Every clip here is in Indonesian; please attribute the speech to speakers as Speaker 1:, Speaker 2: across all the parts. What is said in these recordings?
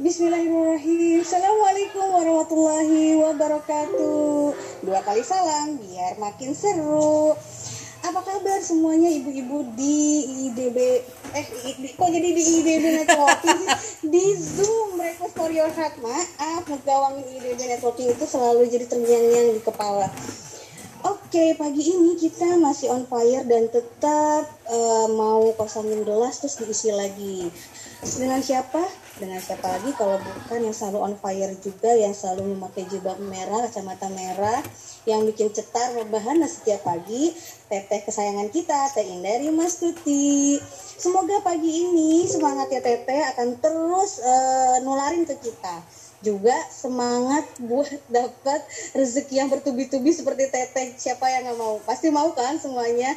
Speaker 1: Bismillahirrahmanirrahim. Assalamualaikum warahmatullahi wabarakatuh. Dua kali salam biar makin seru. Apa kabar semuanya ibu-ibu di IDB Eh di, kok jadi di IDB Networking? Di Zoom Breakfast for your heart Maaf ngegawangin IDB Networking itu selalu jadi terngiang-ngiang di kepala Oke, pagi ini kita masih on fire dan tetap uh, mau kosongin gelas terus diisi lagi. Dengan siapa? Dengan siapa lagi kalau bukan yang selalu on fire juga, yang selalu memakai jilbab merah, kacamata merah, yang bikin cetar rebahan setiap pagi, teteh kesayangan kita, Teh Indari Mas Tuti. Semoga pagi ini semangatnya teteh akan terus uh, nularin ke kita juga semangat buat dapat rezeki yang bertubi-tubi seperti teteh. Siapa yang nggak mau? Pasti mau kan semuanya?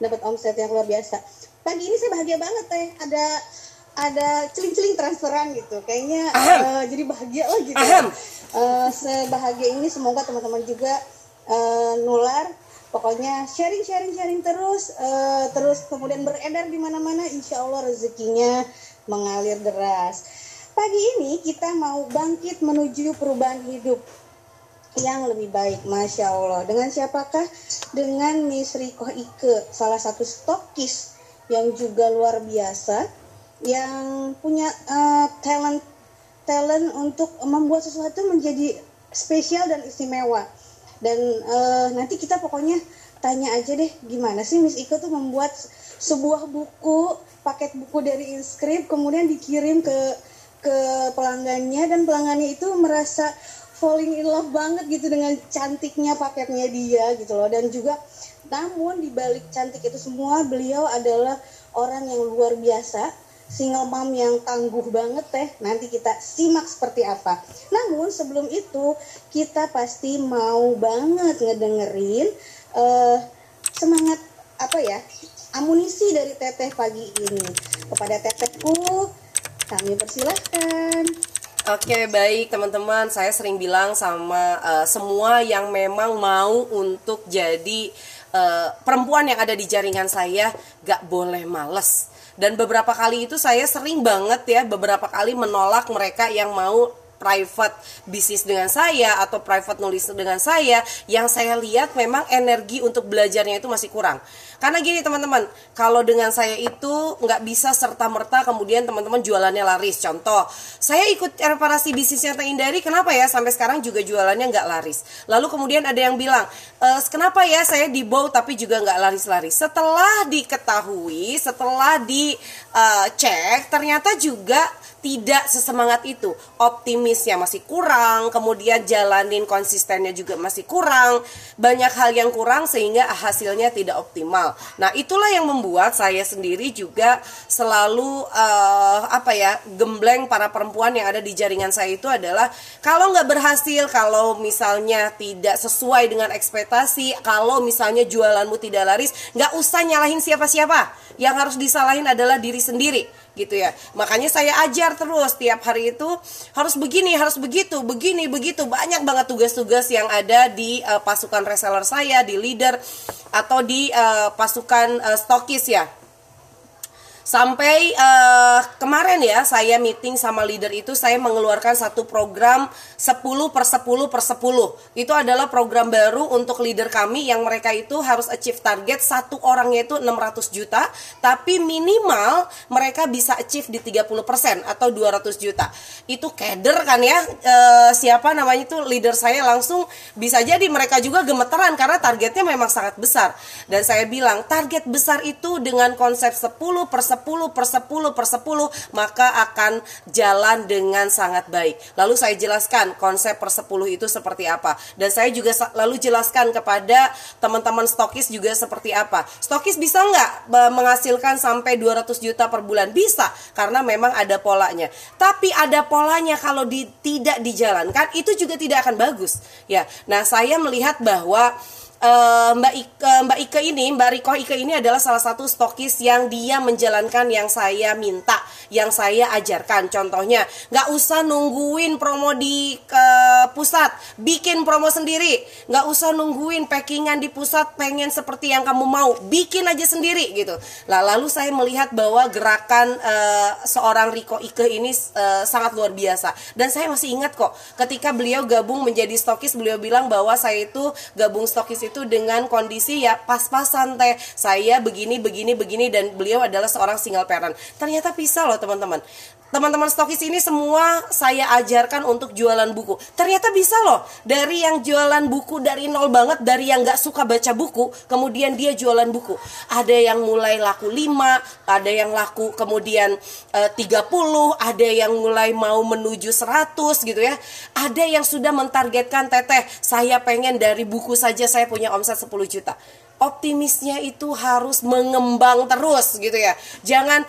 Speaker 1: Dapat omset yang luar biasa. Pagi ini saya bahagia banget teh. Ada ada celing-celing transferan gitu. Kayaknya uh, jadi bahagia lah gitu. Uh, sebahagia ini semoga teman-teman juga uh, nular. Pokoknya sharing sharing sharing terus uh, terus kemudian beredar di mana-mana. Insya Allah rezekinya mengalir deras Pagi ini kita mau bangkit menuju perubahan hidup yang lebih baik, masya Allah. Dengan siapakah? Dengan Miss Riko Ike, salah satu stokis yang juga luar biasa, yang punya uh, talent talent untuk membuat sesuatu menjadi spesial dan istimewa. Dan uh, nanti kita pokoknya tanya aja deh gimana sih Miss Ike tuh membuat sebuah buku, paket buku dari Inscript, kemudian dikirim ke ke pelanggannya dan pelanggannya itu merasa falling in love banget gitu dengan cantiknya paketnya dia gitu loh. Dan juga namun di balik cantik itu semua beliau adalah orang yang luar biasa. Single mom yang tangguh banget teh. Nanti kita simak seperti apa. Namun sebelum itu kita pasti mau banget ngedengerin uh, semangat apa ya amunisi dari teteh pagi ini. Kepada tetehku kami persilahkan.
Speaker 2: Oke baik teman-teman. Saya sering bilang sama uh, semua yang memang mau untuk jadi uh, perempuan yang ada di jaringan saya gak boleh males. Dan beberapa kali itu saya sering banget ya beberapa kali menolak mereka yang mau private bisnis dengan saya atau private nulis dengan saya. Yang saya lihat memang energi untuk belajarnya itu masih kurang karena gini teman-teman, kalau dengan saya itu nggak bisa serta merta kemudian teman-teman jualannya laris. Contoh, saya ikut reparasi bisnisnya Teh Indari, kenapa ya sampai sekarang juga jualannya nggak laris? Lalu kemudian ada yang bilang, e, kenapa ya saya di bow tapi juga nggak laris-laris? Setelah diketahui, setelah dicek, uh, ternyata juga tidak sesemangat itu. Optimisnya masih kurang, kemudian jalanin konsistennya juga masih kurang. Banyak hal yang kurang sehingga hasilnya tidak optimal. Nah, itulah yang membuat saya sendiri juga selalu uh, apa ya, gembleng para perempuan yang ada di jaringan saya itu adalah kalau nggak berhasil, kalau misalnya tidak sesuai dengan ekspektasi, kalau misalnya jualanmu tidak laris, nggak usah nyalahin siapa-siapa. Yang harus disalahin adalah diri sendiri gitu ya. Makanya saya ajar terus tiap hari itu harus begini, harus begitu, begini, begitu. Banyak banget tugas-tugas yang ada di uh, pasukan reseller saya, di leader atau di uh, pasukan uh, stokis ya Sampai uh, kemarin ya saya meeting sama leader itu saya mengeluarkan satu program 10 per 10 per 10 Itu adalah program baru untuk leader kami yang mereka itu harus achieve target satu orangnya itu 600 juta Tapi minimal mereka bisa achieve di 30% atau 200 juta. Itu keder kan ya uh, siapa namanya itu leader saya langsung bisa jadi mereka juga gemeteran karena targetnya memang sangat besar. Dan saya bilang target besar itu dengan konsep 10 per 10 10 per 10 per 10 maka akan jalan dengan sangat baik. Lalu saya jelaskan konsep per 10 itu seperti apa. Dan saya juga lalu jelaskan kepada teman-teman stokis juga seperti apa. Stokis bisa nggak menghasilkan sampai 200 juta per bulan? Bisa, karena memang ada polanya. Tapi ada polanya kalau di, tidak dijalankan itu juga tidak akan bagus. Ya, nah saya melihat bahwa uh, Mbak Ik ke Mbak Ike ini, Mbak Riko Ike ini adalah salah satu stokis yang dia menjalankan yang saya minta, yang saya ajarkan. Contohnya, nggak usah nungguin promo di ke pusat, bikin promo sendiri. Nggak usah nungguin packingan di pusat pengen seperti yang kamu mau, bikin aja sendiri gitu. Lah lalu saya melihat bahwa gerakan uh, seorang Riko Ike ini uh, sangat luar biasa. Dan saya masih ingat kok, ketika beliau gabung menjadi stokis, beliau bilang bahwa saya itu gabung stokis itu dengan kondisi ya pas-pasan teh. Saya begini begini begini dan beliau adalah seorang single parent. Ternyata bisa loh teman-teman teman-teman stokis ini semua saya ajarkan untuk jualan buku. Ternyata bisa loh, dari yang jualan buku dari nol banget, dari yang gak suka baca buku, kemudian dia jualan buku. Ada yang mulai laku 5, ada yang laku kemudian e, 30, ada yang mulai mau menuju 100 gitu ya. Ada yang sudah mentargetkan teteh, saya pengen dari buku saja saya punya omset 10 juta. Optimisnya itu harus mengembang terus gitu ya. Jangan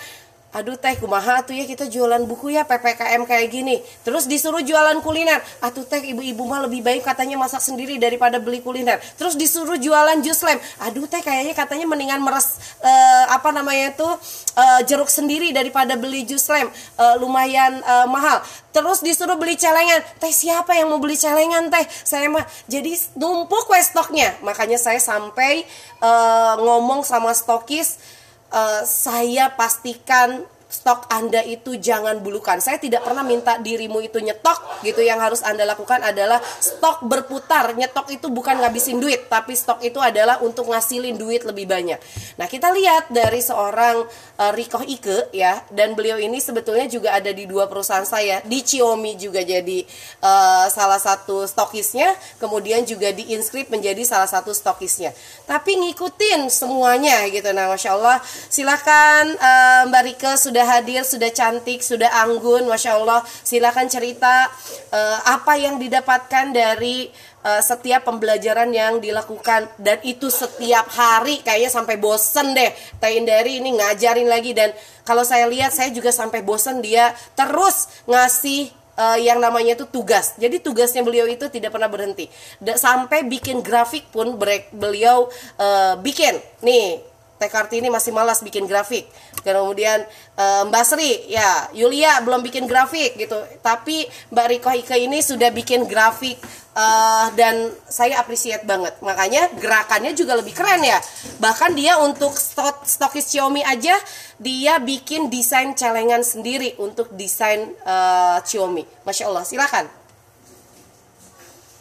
Speaker 2: aduh teh kumaha tuh ya kita jualan buku ya PPKM kayak gini. Terus disuruh jualan kuliner. Atuh teh ibu-ibu mah lebih baik katanya masak sendiri daripada beli kuliner. Terus disuruh jualan jus lem. Aduh teh kayaknya katanya mendingan meres uh, apa namanya tuh uh, jeruk sendiri daripada beli jus lem. Uh, lumayan uh, mahal. Terus disuruh beli celengan. Teh siapa yang mau beli celengan teh? Saya mah jadi numpuk stoknya. Makanya saya sampai uh, ngomong sama stokis uh, saya pastikan stok Anda itu jangan bulukan. Saya tidak pernah minta dirimu itu nyetok gitu. Yang harus Anda lakukan adalah stok berputar. Nyetok itu bukan ngabisin duit, tapi stok itu adalah untuk ngasilin duit lebih banyak. Nah, kita lihat dari seorang uh, Riko Ike ya, dan beliau ini sebetulnya juga ada di dua perusahaan saya. Di Xiaomi juga jadi uh, salah satu stokisnya, kemudian juga di Inscript menjadi salah satu stokisnya. Tapi ngikutin semuanya gitu. Nah, Masya Allah, silahkan uh, Mbak Rike sudah sudah hadir, sudah cantik, sudah anggun, masya Allah. Silakan cerita uh, apa yang didapatkan dari uh, setiap pembelajaran yang dilakukan dan itu setiap hari kayaknya sampai bosen deh. Tain dari ini ngajarin lagi dan kalau saya lihat saya juga sampai bosen dia terus ngasih uh, yang namanya itu tugas. Jadi tugasnya beliau itu tidak pernah berhenti. Da, sampai bikin grafik pun beliau uh, bikin. Nih, Teh Kartini masih malas bikin grafik. Kemudian uh, Mbak Sri, ya Yulia belum bikin grafik gitu. Tapi Mbak Riko Ika ini sudah bikin grafik uh, dan saya appreciate banget. Makanya gerakannya juga lebih keren ya. Bahkan dia untuk stok stokis Xiaomi aja dia bikin desain celengan sendiri untuk desain uh, Xiaomi. Masya Allah, silakan.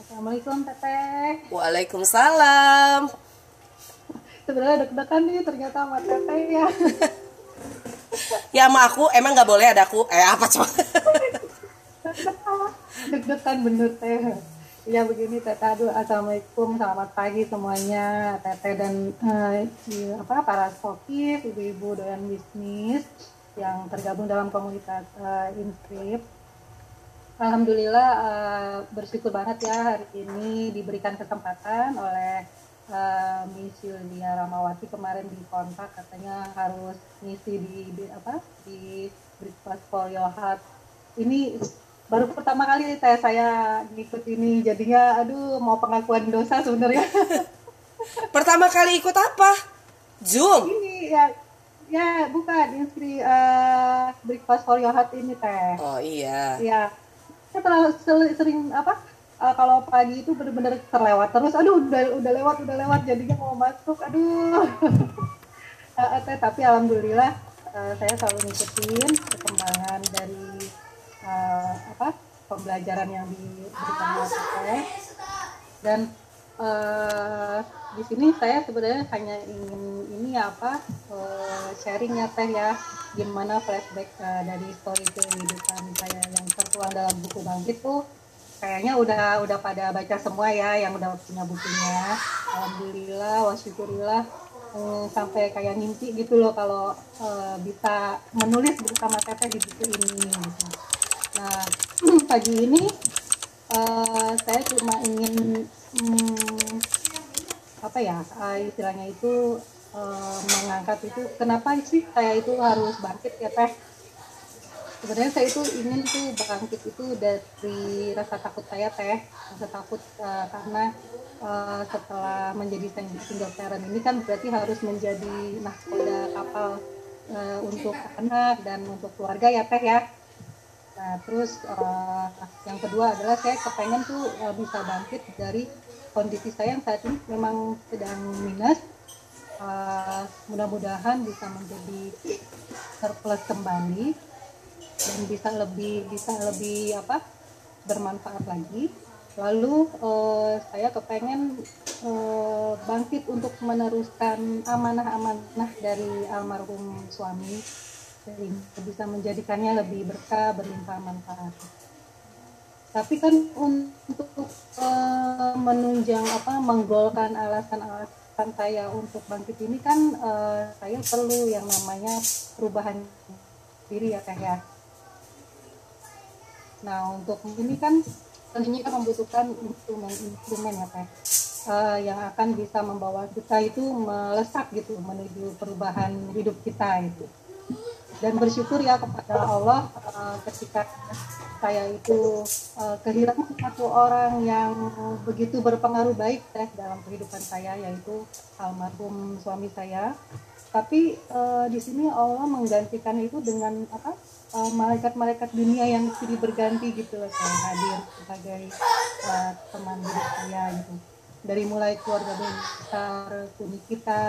Speaker 3: Assalamualaikum Teteh.
Speaker 2: Waalaikumsalam
Speaker 3: sebenarnya deg-degan nih ternyata sama teteh ya.
Speaker 2: Ya sama aku emang nggak boleh ada aku. Eh apa coba?
Speaker 3: Deg-degan bener teh. Ya begini teteh aduh assalamualaikum. Selamat pagi semuanya. Teteh dan uh, apa para stokis ibu-ibu doyan bisnis yang tergabung dalam komunitas uh, Inscript Alhamdulillah uh, bersyukur banget ya hari ini diberikan kesempatan oleh uh, Miss Yulia Ramawati kemarin di kontak katanya harus ngisi di, di apa? Di Breakfast for Your Heart ini baru pertama kali saya saya ngikut ini. Jadinya aduh mau pengakuan dosa sebenarnya.
Speaker 2: Pertama kali ikut apa? Zoom?
Speaker 3: Ini ya ya bukan inspirasi uh, Breakfast for Your Heart ini teh.
Speaker 2: Oh iya.
Speaker 3: Ya saya terlalu sering apa uh, kalau pagi itu benar-benar terlewat terus aduh udah udah lewat udah lewat jadinya mau masuk aduh. Uh, teh tapi alhamdulillah uh, saya selalu ngikutin perkembangan dari uh, apa pembelajaran yang diberikan oleh teh dan uh, di sini saya sebenarnya hanya ingin ini apa uh, sharing ya teh ya gimana flashback uh, dari story kehidupan saya yang tertuang dalam buku bangkit tuh kayaknya udah udah pada baca semua ya yang udah punya bukunya alhamdulillah wasyukurillah hmm, sampai kayak mimpi gitu loh kalau uh, bisa menulis bersama teteh di buku ini gitu. nah pagi ini uh, saya cuma ingin hmm, apa ya istilahnya itu uh, mengangkat itu kenapa sih saya itu harus bangkit ya teh sebenarnya saya itu ingin tuh bangkit itu dari rasa takut saya teh rasa takut uh, karena uh, setelah menjadi single parent ini kan berarti harus menjadi nahkoda kapal uh, untuk anak dan untuk keluarga ya teh ya. Nah terus uh, yang kedua adalah saya kepengen tuh uh, bisa bangkit dari kondisi saya yang saat ini memang sedang minus. Uh, mudah-mudahan bisa menjadi surplus kembali dan bisa lebih bisa lebih apa bermanfaat lagi. Lalu uh, saya kepengen uh, bangkit untuk meneruskan amanah-amanah dari almarhum suami sehingga bisa menjadikannya lebih berkah berlimpah manfaat. Tapi kan untuk uh, menunjang apa menggolkan alasan-alasan saya untuk bangkit ini kan uh, saya perlu yang namanya perubahan diri ya kayak ya nah untuk ini kan tentunya kan membutuhkan instrumen-instrumen ya teh. Uh, yang akan bisa membawa kita itu melesat gitu menuju perubahan hidup kita itu. Dan bersyukur ya kepada Allah uh, ketika saya itu uh, kehilangan satu orang yang begitu berpengaruh baik teh dalam kehidupan saya yaitu almarhum suami saya. Tapi uh, di sini Allah menggantikan itu dengan apa uh, malaikat-malaikat dunia yang silih berganti gitu loh hadir sebagai uh, teman hidup saya gitu dari mulai keluarga besar kuni kita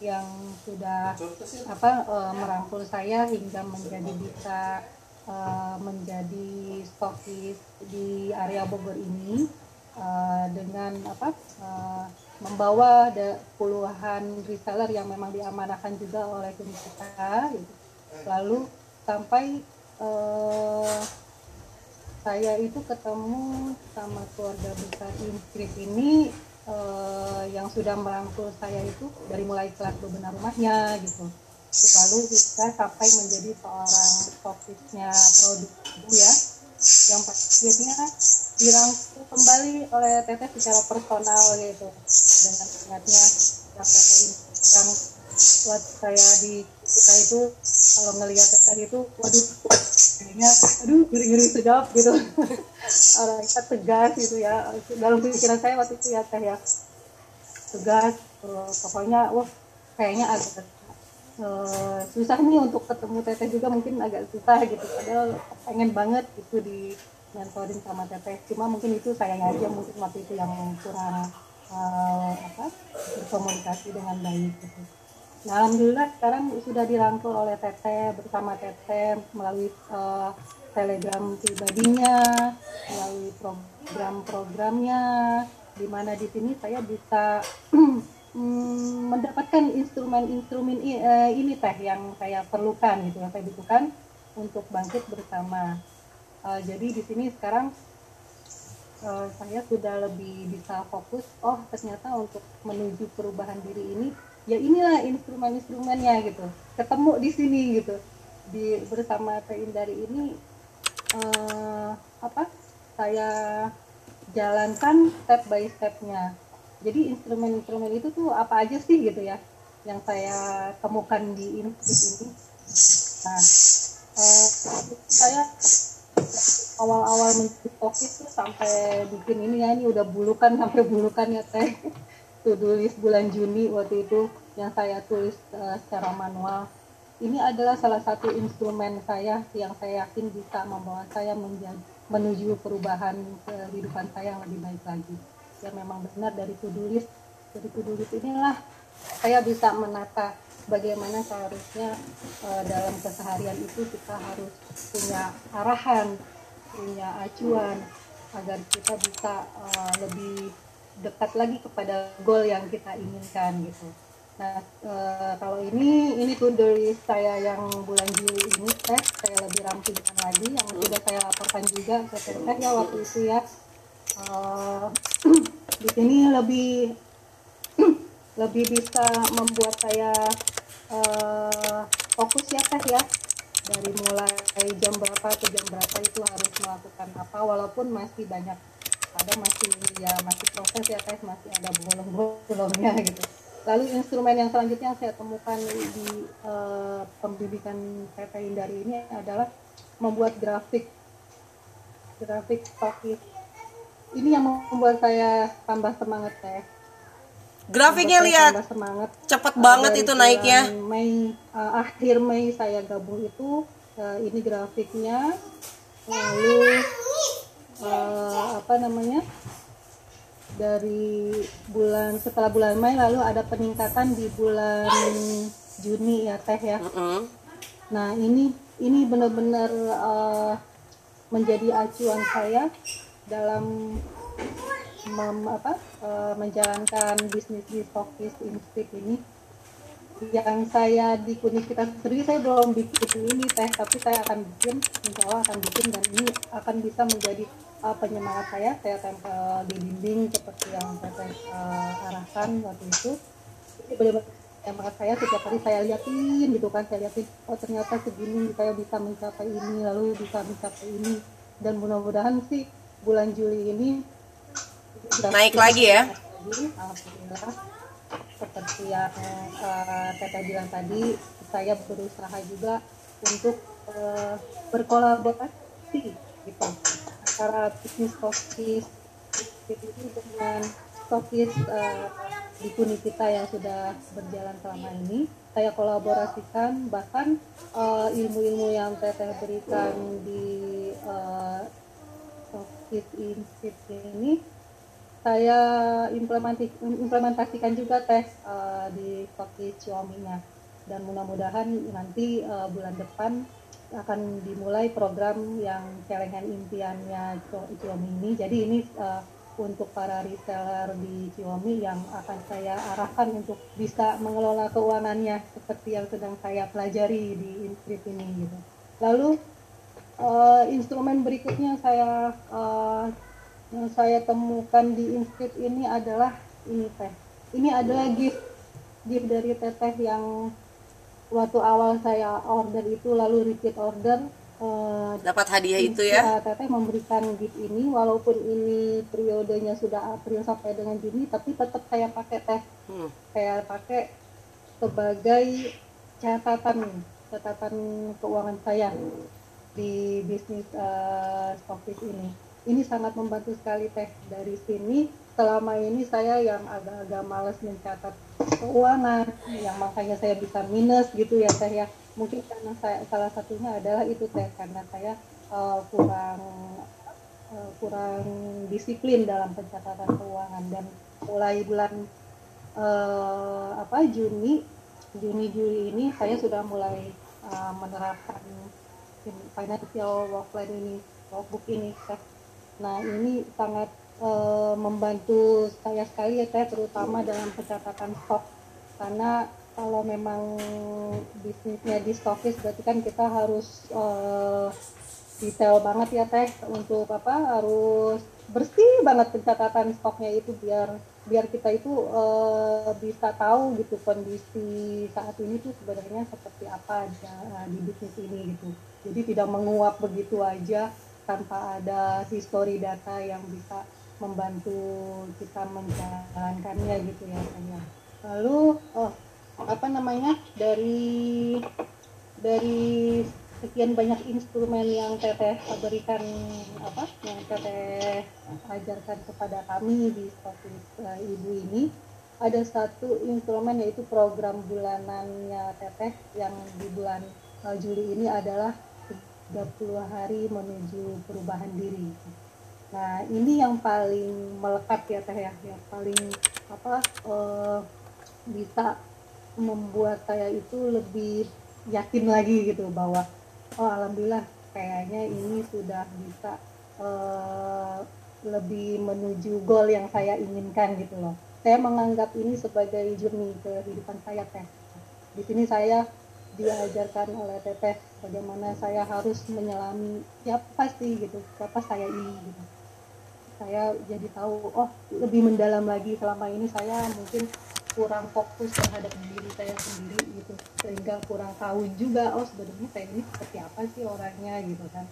Speaker 3: yang sudah apa uh, merangkul saya hingga menjadi bisa uh, menjadi stokis di area Bogor ini uh, dengan apa uh, membawa ada puluhan reseller yang memang diamanahkan juga oleh tim kita gitu. lalu sampai uh, saya itu ketemu sama keluarga besar Inskrip ini uh, yang sudah merangkul saya itu dari mulai kelas bebenah rumahnya gitu. Lalu kita sampai menjadi seorang stokisnya produk ya. Yang pastinya dirangkul kembali oleh Teteh secara personal gitu. Dengan ingatnya yang buat saya di kita itu kalau ngelihat Teteh itu waduh kayaknya aduh ngeri-ngeri sedap gitu. Orang kita tegas gitu ya. Dalam pikiran saya waktu itu ya ya tegas pokoknya wah kayaknya agak uh, susah nih untuk ketemu teteh juga mungkin agak susah gitu. Padahal pengen banget itu di mentoring sama teteh. Cuma mungkin itu sayangnya aja mungkin waktu itu yang kurang uh, apa berkomunikasi dengan baik gitu nah alhamdulillah sekarang sudah dirangkul oleh teteh bersama teteh melalui uh, telegram pribadinya melalui program-programnya di mana di sini saya bisa Hmm, mendapatkan instrumen-instrumen eh, ini teh yang saya perlukan gitu yang saya butuhkan untuk bangkit bersama. Uh, jadi di sini sekarang uh, saya sudah lebih bisa fokus. Oh ternyata untuk menuju perubahan diri ini ya inilah instrumen-instrumennya gitu. Ketemu di sini gitu. Di bersama Indari ini uh, apa saya jalankan step by stepnya. Jadi instrumen-instrumen itu tuh apa aja sih gitu ya yang saya temukan di institut ini nah eh, saya awal-awal menjadi itu sampai bikin ini ya ini udah bulukan sampai bulukan ya teh tulis bulan Juni waktu itu yang saya tulis uh, secara manual. Ini adalah salah satu instrumen saya yang saya yakin bisa membawa saya menjadi menuju perubahan kehidupan saya yang lebih baik lagi. Ya memang benar dari to-do dari to-do inilah saya bisa menata bagaimana seharusnya uh, dalam keseharian itu kita harus punya arahan punya acuan agar kita bisa uh, lebih dekat lagi kepada goal yang kita inginkan gitu. Nah e, kalau ini ini do list saya yang bulan Juli ini teh saya lebih rampingkan lagi yang sudah saya laporkan juga ke teh ya waktu itu ya uh, di sini lebih lebih bisa membuat saya uh, fokus ya teh ya dari mulai jam berapa ke jam berapa itu harus melakukan apa walaupun masih banyak ada masih ya masih proses ya teh masih ada bolong-bolongnya gitu. Lalu instrumen yang selanjutnya yang saya temukan di uh, pendidikan PT Indari ini adalah membuat grafik. Grafik stokis ini yang membuat saya tambah semangat teh.
Speaker 2: Grafiknya lihat.
Speaker 3: semangat.
Speaker 2: Cepet
Speaker 3: Uh,
Speaker 2: banget itu naiknya.
Speaker 3: Mei uh, akhir Mei saya gabung itu uh, ini grafiknya. Lalu uh, apa namanya dari bulan setelah bulan Mei lalu ada peningkatan di bulan Juni ya teh ya.
Speaker 2: Mm-mm.
Speaker 3: Nah ini ini benar-benar uh, menjadi acuan saya dalam mem- apa, uh, menjalankan bisnis di Stokis Institute ini. Yang saya di Universitas sendiri saya belum bikin ini teh, tapi saya akan bikin, insya Allah akan bikin dan ini akan bisa menjadi uh, penyemangat saya. Saya tempel di dinding seperti yang saya uh, arahkan waktu itu. Semangat saya setiap hari saya liatin gitu kan saya liatin oh ternyata segini saya bisa mencapai ini lalu bisa mencapai ini dan mudah-mudahan sih bulan Juli ini
Speaker 2: Naik lagi ya?
Speaker 3: lagi, alhamdulillah seperti yang uh, Teteh bilang tadi saya berusaha juga untuk uh, berkolaborasi gitu antara bisnis stokis ini dengan stokis uh, di kuni kita yang sudah berjalan selama ini. Saya kolaborasikan bahkan uh, ilmu-ilmu yang teteh berikan di uh, stokis institute ini saya implementasikan juga tes uh, di stokis Xiaomi-nya. Dan mudah-mudahan nanti uh, bulan depan akan dimulai program yang celengan impiannya Xiaomi ini jadi ini uh, untuk para reseller di Xiaomi yang akan saya arahkan untuk bisa mengelola keuangannya seperti yang sedang saya pelajari di Inscript ini gitu. Lalu uh, instrumen berikutnya saya uh, yang saya temukan di Inscript ini adalah ini teh. Ini adalah gift gift dari teteh yang waktu awal saya order itu lalu repeat order uh,
Speaker 2: Dapat hadiah itu ya.
Speaker 3: Teteh memberikan gift ini walaupun ini periodenya sudah April sampai dengan Juni tapi tetap saya pakai teh
Speaker 2: Hmm.
Speaker 3: saya pakai sebagai catatan catatan keuangan saya di bisnis uh, stokis ini ini sangat membantu sekali teh dari sini selama ini saya yang agak-agak males mencatat keuangan yang makanya saya bisa minus gitu ya teh ya. Mungkin karena saya salah satunya adalah itu teh karena saya uh, kurang uh, kurang disiplin dalam pencatatan keuangan. Dan mulai bulan uh, apa Juni Juni Juli ini saya sudah mulai uh, menerapkan financial work plan ini workbook ini nah ini sangat uh, membantu saya sekali ya teh terutama dalam pencatatan stok. Karena kalau memang bisnisnya di stokis berarti kan kita harus uh, detail banget ya teh untuk apa harus bersih banget pencatatan stoknya itu biar biar kita itu uh, bisa tahu gitu kondisi saat ini tuh sebenarnya seperti apa uh, di bisnis ini gitu. Jadi tidak menguap begitu aja tanpa ada histori data yang bisa membantu kita menjalankannya gitu ya saya lalu oh apa namanya dari dari sekian banyak instrumen yang teteh berikan apa yang teteh ajarkan kepada kami di uh, ibu ini ada satu instrumen yaitu program bulanannya teteh yang di bulan uh, Juli ini adalah 30 hari menuju perubahan diri. Nah ini yang paling melekat ya teh ya, yang paling apa uh, bisa membuat saya itu lebih yakin lagi gitu bahwa oh alhamdulillah kayaknya ini sudah bisa uh, lebih menuju goal yang saya inginkan gitu loh. Saya menganggap ini sebagai journey kehidupan saya teh. Di sini saya diajarkan oleh teteh bagaimana saya harus menyelami siapa sih gitu, siapa saya ini gitu. Saya jadi tahu oh lebih mendalam lagi selama ini saya mungkin kurang fokus terhadap diri saya sendiri gitu. Sehingga kurang tahu juga oh sebenarnya saya ini seperti apa sih orangnya gitu kan.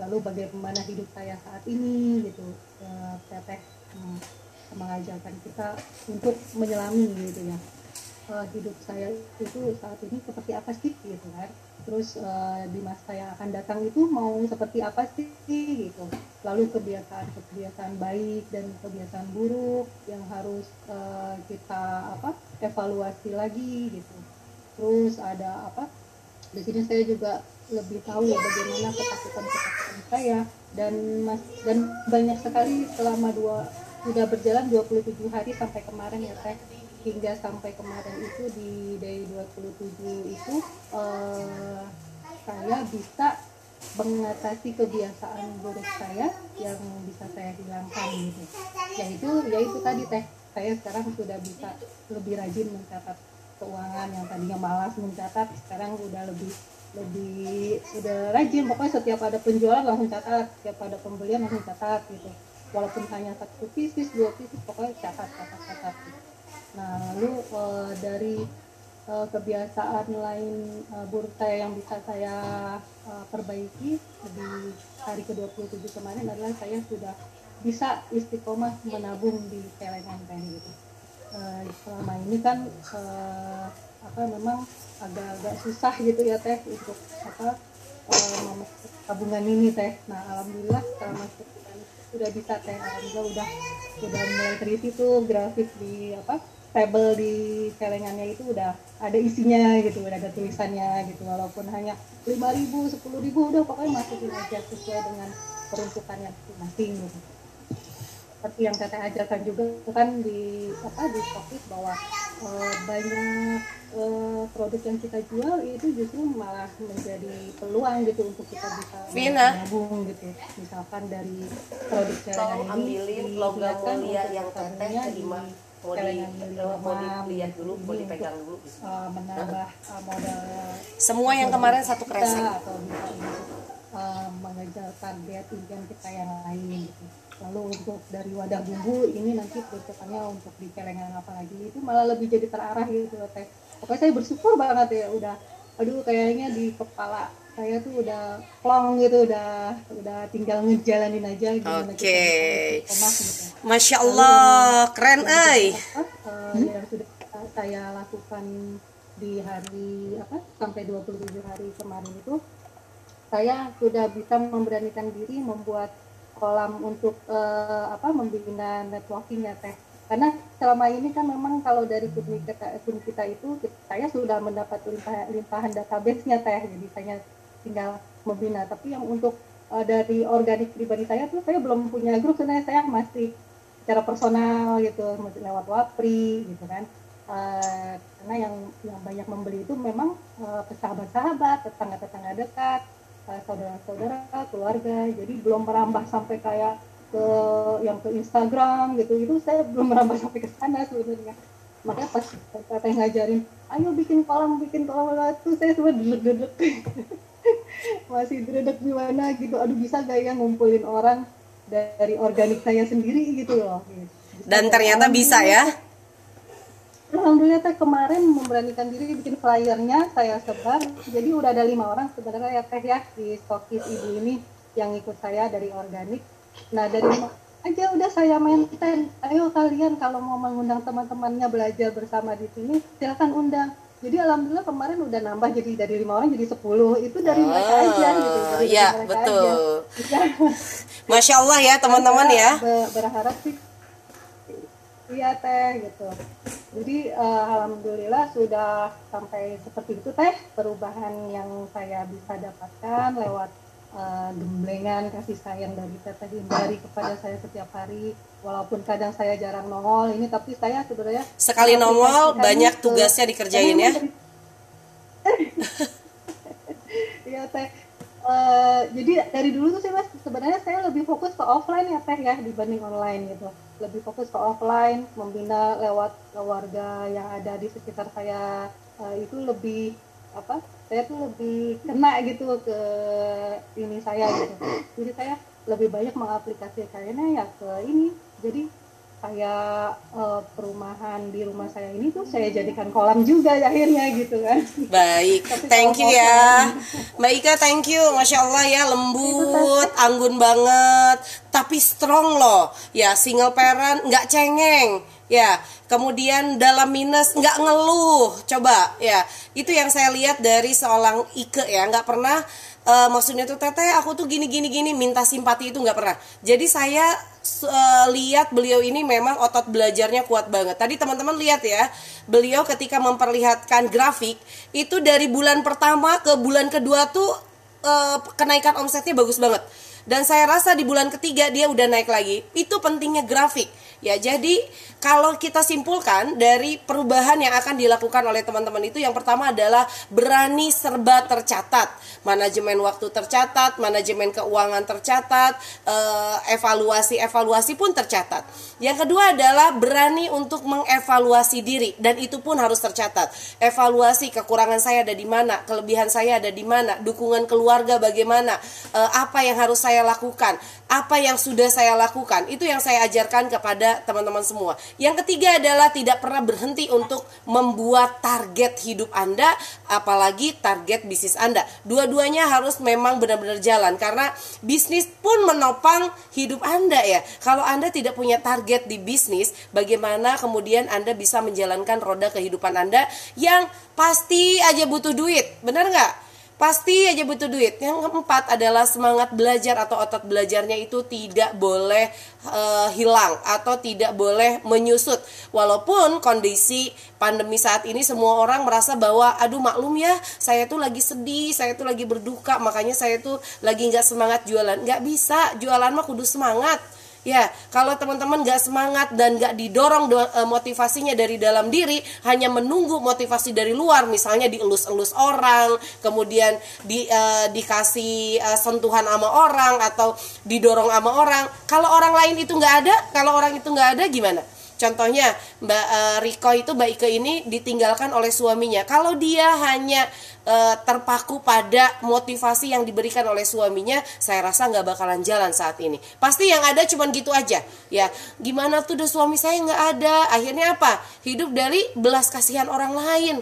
Speaker 3: Lalu bagaimana hidup saya saat ini gitu. Teteh hmm, mengajarkan kita untuk menyelami gitu ya uh, hidup saya itu saat ini seperti apa sih gitu kan? Terus uh, di masa yang akan datang itu mau seperti apa sih gitu. Lalu kebiasaan-kebiasaan baik dan kebiasaan buruk yang harus uh, kita apa evaluasi lagi gitu. Terus ada apa di sini saya juga lebih tahu bagaimana ketakutan-ketakutan saya dan mas dan banyak sekali selama dua sudah berjalan 27 hari sampai kemarin ya teh hingga sampai kemarin itu di day 27 itu uh, saya bisa mengatasi kebiasaan buruk saya yang bisa saya hilangkan gitu. Yaitu yaitu tadi teh saya sekarang sudah bisa lebih rajin mencatat keuangan yang tadinya malas mencatat sekarang udah lebih lebih udah rajin. Pokoknya setiap ada penjualan langsung catat setiap ada pembelian langsung catat gitu. Walaupun hanya satu pieces dua pieces pokoknya catat catat catat gitu Nah, lalu uh, dari uh, kebiasaan lain uh, buruk saya yang bisa saya uh, perbaiki di hari ke-27 kemarin adalah saya sudah bisa istiqomah menabung di celengan teh gitu. Uh, selama ini kan uh, apa memang agak-agak susah gitu ya teh untuk apa uh, tabungan ini teh. Nah, alhamdulillah selama sudah bisa teh alhamdulillah udah udah mulai terisi tuh grafik di apa table di celengannya itu udah ada isinya gitu udah ada tulisannya gitu. Walaupun hanya lima ribu sepuluh ribu udah pokoknya masukin aja sesuai dengan peruntukannya masing-masing gitu. Seperti yang teteh ajarkan juga kan di apa di covid bahwa e, banyak e, produk yang kita jual itu justru malah menjadi peluang gitu untuk kita bisa menabung gitu. Misalkan dari produk celengan ini
Speaker 2: ambilin logam mulia yang teteh terima mau di mau dilihat dulu mau dipegang dulu.
Speaker 3: Uh, menambah uh, modal
Speaker 2: semua yang kemarin satu kresek.
Speaker 3: atau uh, mengejar target impian kita yang lain gitu. lalu untuk dari wadah bumbu ini nanti peruntukannya untuk di celengan apa lagi itu malah lebih jadi terarah gitu teh. Pokoknya saya bersyukur banget ya udah aduh kayaknya di kepala saya tuh udah plong gitu udah udah tinggal ngejalanin aja
Speaker 2: gimana Oke. Okay. gitu. Masya Allah, Lalu, keren ay.
Speaker 3: Uh, hmm? Yang sudah saya lakukan di hari apa sampai 27 hari kemarin itu saya sudah bisa memberanikan diri membuat kolam untuk uh, apa membina networking ya teh karena selama ini kan memang kalau dari kuning kita, kita itu saya sudah mendapat limpahan, limpahan database-nya teh jadi saya tinggal membina. Tapi yang untuk uh, dari organik pribadi saya tuh saya belum punya grup sebenarnya. Saya masih secara personal gitu lewat wapri gitu kan. Uh, karena yang yang banyak membeli itu memang uh, sahabat-sahabat tetangga-tetangga dekat uh, saudara-saudara keluarga. Jadi belum merambah sampai kayak ke yang ke Instagram gitu. Itu saya belum merambah sampai ke sana sebenarnya. Makanya pas teteh ngajarin ayo bikin kolam bikin kolam. Itu saya semua duduk-duduk masih dredek gimana gitu. Aduh bisa gak ya ngumpulin orang dari organik saya sendiri gitu loh.
Speaker 2: Dan ternyata bisa ya.
Speaker 3: Alhamdulillah teh kemarin memberanikan diri bikin flyernya saya sebar. Jadi udah ada lima orang sebenarnya ya teh ya di stokis ibu ini yang ikut saya dari organik. Nah dari aja udah saya maintain. Ayo kalian kalau mau mengundang teman-temannya belajar bersama di sini silahkan undang jadi alhamdulillah kemarin udah nambah jadi dari lima orang jadi sepuluh. Itu dari oh, mereka aja gitu
Speaker 2: dari ya betul. Aja. masya allah ya teman-teman ya.
Speaker 3: berharap sih. Iya teh gitu. Jadi uh, alhamdulillah sudah sampai seperti itu teh perubahan yang saya bisa dapatkan lewat uh, gemblengan kasih sayang dari Teteh Hindari kepada saya setiap hari. Walaupun kadang saya jarang nongol ini tapi saya sebenarnya
Speaker 2: sekali nongol banyak ke, tugasnya dikerjain ya.
Speaker 3: Iya teh. Uh, jadi dari dulu tuh sih mas sebenarnya saya lebih fokus ke offline ya teh ya dibanding online gitu. Lebih fokus ke offline membina lewat keluarga yang ada di sekitar saya. Uh, itu lebih apa saya tuh lebih kena gitu ke ini saya gitu. Jadi saya lebih banyak mengaplikasikannya ya ke ini. Jadi saya uh, perumahan di rumah saya ini tuh saya jadikan kolam juga akhirnya gitu kan.
Speaker 2: Baik, thank you ya, Mbak Ika, thank you, masya Allah ya lembut, anggun banget. tapi strong loh. Ya single parent nggak cengeng. Ya kemudian dalam minus nggak ngeluh. Coba ya itu yang saya lihat dari seorang Ike ya. Nggak pernah uh, maksudnya tuh teteh aku tuh gini gini gini minta simpati itu nggak pernah. Jadi saya uh, lihat beliau ini memang otot belajarnya kuat banget. Tadi teman-teman lihat ya beliau ketika memperlihatkan grafik itu dari bulan pertama ke bulan kedua tuh uh, kenaikan omsetnya bagus banget. Dan saya rasa di bulan ketiga dia udah naik lagi. Itu pentingnya grafik ya jadi kalau kita simpulkan dari perubahan yang akan dilakukan oleh teman-teman itu yang pertama adalah berani serba tercatat. Manajemen waktu tercatat manajemen keuangan tercatat evaluasi evaluasi pun tercatat. Yang kedua adalah berani untuk mengevaluasi diri dan itu pun harus tercatat. Evaluasi kekurangan saya ada di mana kelebihan saya ada di mana dukungan keluarga bagaimana apa yang harus saya lakukan apa yang sudah saya lakukan. Itu yang saya ajarkan kepada teman-teman semua yang ketiga adalah tidak pernah berhenti untuk membuat target hidup Anda, apalagi target bisnis Anda. Dua-duanya harus memang benar-benar jalan karena bisnis pun menopang hidup Anda ya. Kalau Anda tidak punya target di bisnis, bagaimana kemudian Anda bisa menjalankan roda kehidupan Anda yang pasti aja butuh duit. Benar nggak? Pasti aja butuh duit. Yang keempat adalah semangat belajar atau otot belajarnya itu tidak boleh uh, hilang atau tidak boleh menyusut. Walaupun kondisi pandemi saat ini semua orang merasa bahwa aduh maklum ya, saya tuh lagi sedih, saya tuh lagi berduka, makanya saya tuh lagi nggak semangat jualan. Nggak bisa, jualan mah kudu semangat Ya, kalau teman-teman gak semangat dan gak didorong do, e, motivasinya dari dalam diri, hanya menunggu motivasi dari luar, misalnya dielus-elus orang, kemudian di, e, dikasih e, sentuhan sama orang atau didorong sama orang. Kalau orang lain itu gak ada, kalau orang itu gak ada gimana? Contohnya Mbak uh, Riko itu Mbak Ike ini ditinggalkan oleh suaminya. Kalau dia hanya uh, terpaku pada motivasi yang diberikan oleh suaminya, saya rasa nggak bakalan jalan saat ini. Pasti yang ada cuma gitu aja. Ya, gimana tuh udah suami saya nggak ada. Akhirnya apa? Hidup dari belas kasihan orang lain.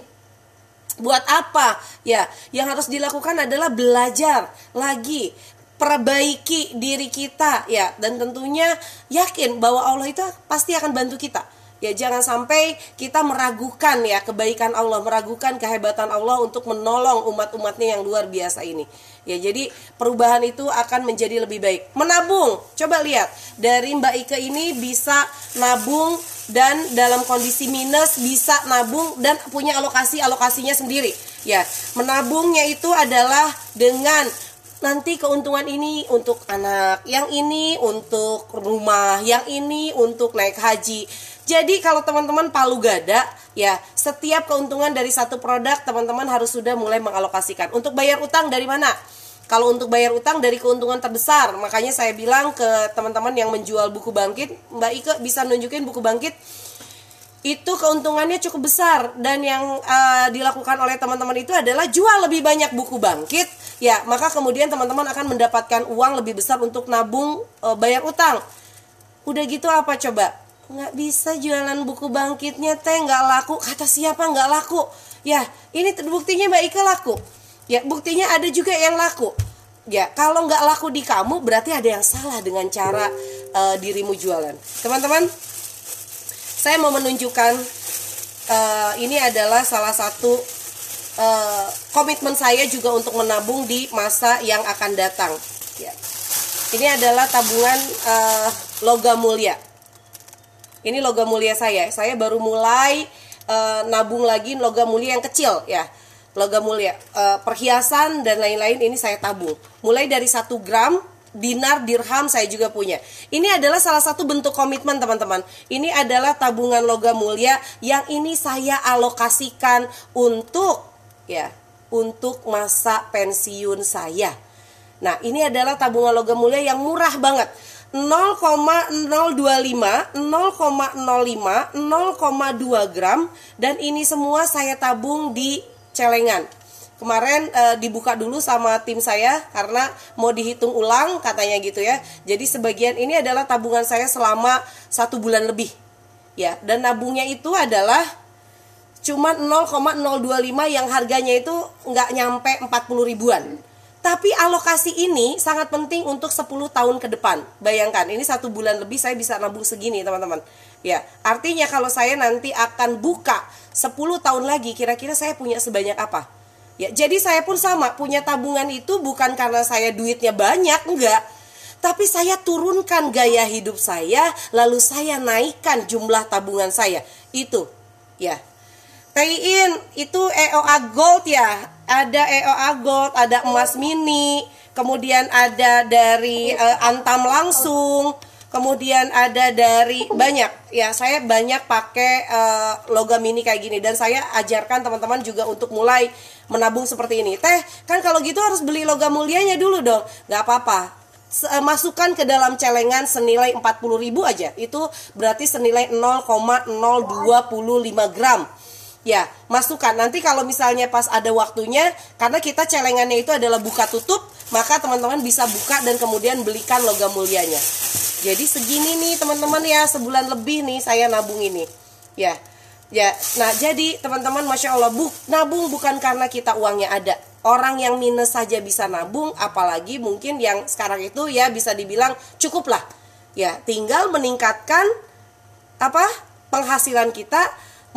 Speaker 2: Buat apa? Ya, yang harus dilakukan adalah belajar lagi perbaiki diri kita ya. Dan tentunya yakin bahwa Allah itu pasti akan bantu kita. Ya jangan sampai kita meragukan ya kebaikan Allah meragukan kehebatan Allah untuk menolong umat-umatnya yang luar biasa ini. Ya jadi perubahan itu akan menjadi lebih baik. Menabung. Coba lihat dari Mbak Ike ini bisa nabung dan dalam kondisi minus bisa nabung dan punya alokasi alokasinya sendiri. Ya menabungnya itu adalah dengan nanti keuntungan ini untuk anak, yang ini untuk rumah, yang ini untuk naik haji. Jadi kalau teman-teman palu gada, ya setiap keuntungan dari satu produk teman-teman harus sudah mulai mengalokasikan. Untuk bayar utang dari mana? Kalau untuk bayar utang dari keuntungan terbesar, makanya saya bilang ke teman-teman yang menjual buku bangkit, Mbak Ike bisa nunjukin buku bangkit itu keuntungannya cukup besar. Dan yang uh, dilakukan oleh teman-teman itu adalah jual lebih banyak buku bangkit. Ya maka kemudian teman-teman akan mendapatkan uang lebih besar untuk nabung uh, bayar utang. Udah gitu apa coba? Nggak bisa jualan buku bangkitnya teh. Nggak laku. Kata siapa nggak laku? Ya ini buktinya mbak Ika laku. Ya buktinya ada juga yang laku. Ya kalau nggak laku di kamu berarti ada yang salah dengan cara uh, dirimu jualan. Teman-teman saya mau menunjukkan uh, ini adalah salah satu uh, komitmen saya juga untuk menabung di masa yang akan datang. Ya. Ini adalah tabungan uh, logam mulia. Ini logam mulia saya. Saya baru mulai uh, nabung lagi logam mulia yang kecil ya. Logam mulia, uh, perhiasan dan lain-lain ini saya tabung. Mulai dari satu gram dinar dirham saya juga punya. Ini adalah salah satu bentuk komitmen teman-teman. Ini adalah tabungan logam mulia yang ini saya alokasikan untuk ya, untuk masa pensiun saya. Nah, ini adalah tabungan logam mulia yang murah banget. 0,025, 0,05, 0,2 gram dan ini semua saya tabung di celengan kemarin e, dibuka dulu sama tim saya karena mau dihitung ulang katanya gitu ya jadi sebagian ini adalah tabungan saya selama satu bulan lebih ya dan nabungnya itu adalah cuma 0,025 yang harganya itu nggak nyampe 40 ribuan Tapi alokasi ini sangat penting untuk 10 tahun ke depan. Bayangkan, ini satu bulan lebih saya bisa nabung segini, teman-teman. Ya, artinya kalau saya nanti akan buka 10 tahun lagi, kira-kira saya punya sebanyak apa? Ya, jadi saya pun sama, punya tabungan itu bukan karena saya duitnya banyak, enggak. Tapi saya turunkan gaya hidup saya, lalu saya naikkan jumlah tabungan saya. Itu, ya. Tayin itu EOA Gold ya. Ada EOA Gold, ada emas mini, kemudian ada dari uh, Antam langsung, kemudian ada dari banyak. Ya saya banyak pakai uh, logam mini kayak gini. Dan saya ajarkan teman-teman juga untuk mulai menabung seperti ini. Teh kan kalau gitu harus beli logam mulianya dulu dong. Nggak apa-apa. Masukkan ke dalam celengan senilai 40.000 aja. Itu berarti senilai 0,025 gram ya masukkan. Nanti kalau misalnya pas ada waktunya karena kita celengannya itu adalah buka tutup maka teman-teman bisa buka dan kemudian belikan logam mulianya. Jadi segini nih teman-teman ya. Sebulan lebih nih saya nabung ini. Ya. Ya. Nah jadi teman-teman masya Allah bu nabung bukan karena kita uangnya ada. Orang yang minus saja bisa nabung apalagi mungkin yang sekarang itu ya bisa dibilang cukup lah ya tinggal meningkatkan apa penghasilan kita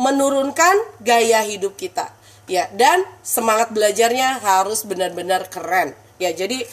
Speaker 2: menurunkan gaya hidup kita ya dan semangat belajarnya harus benar-benar keren ya jadi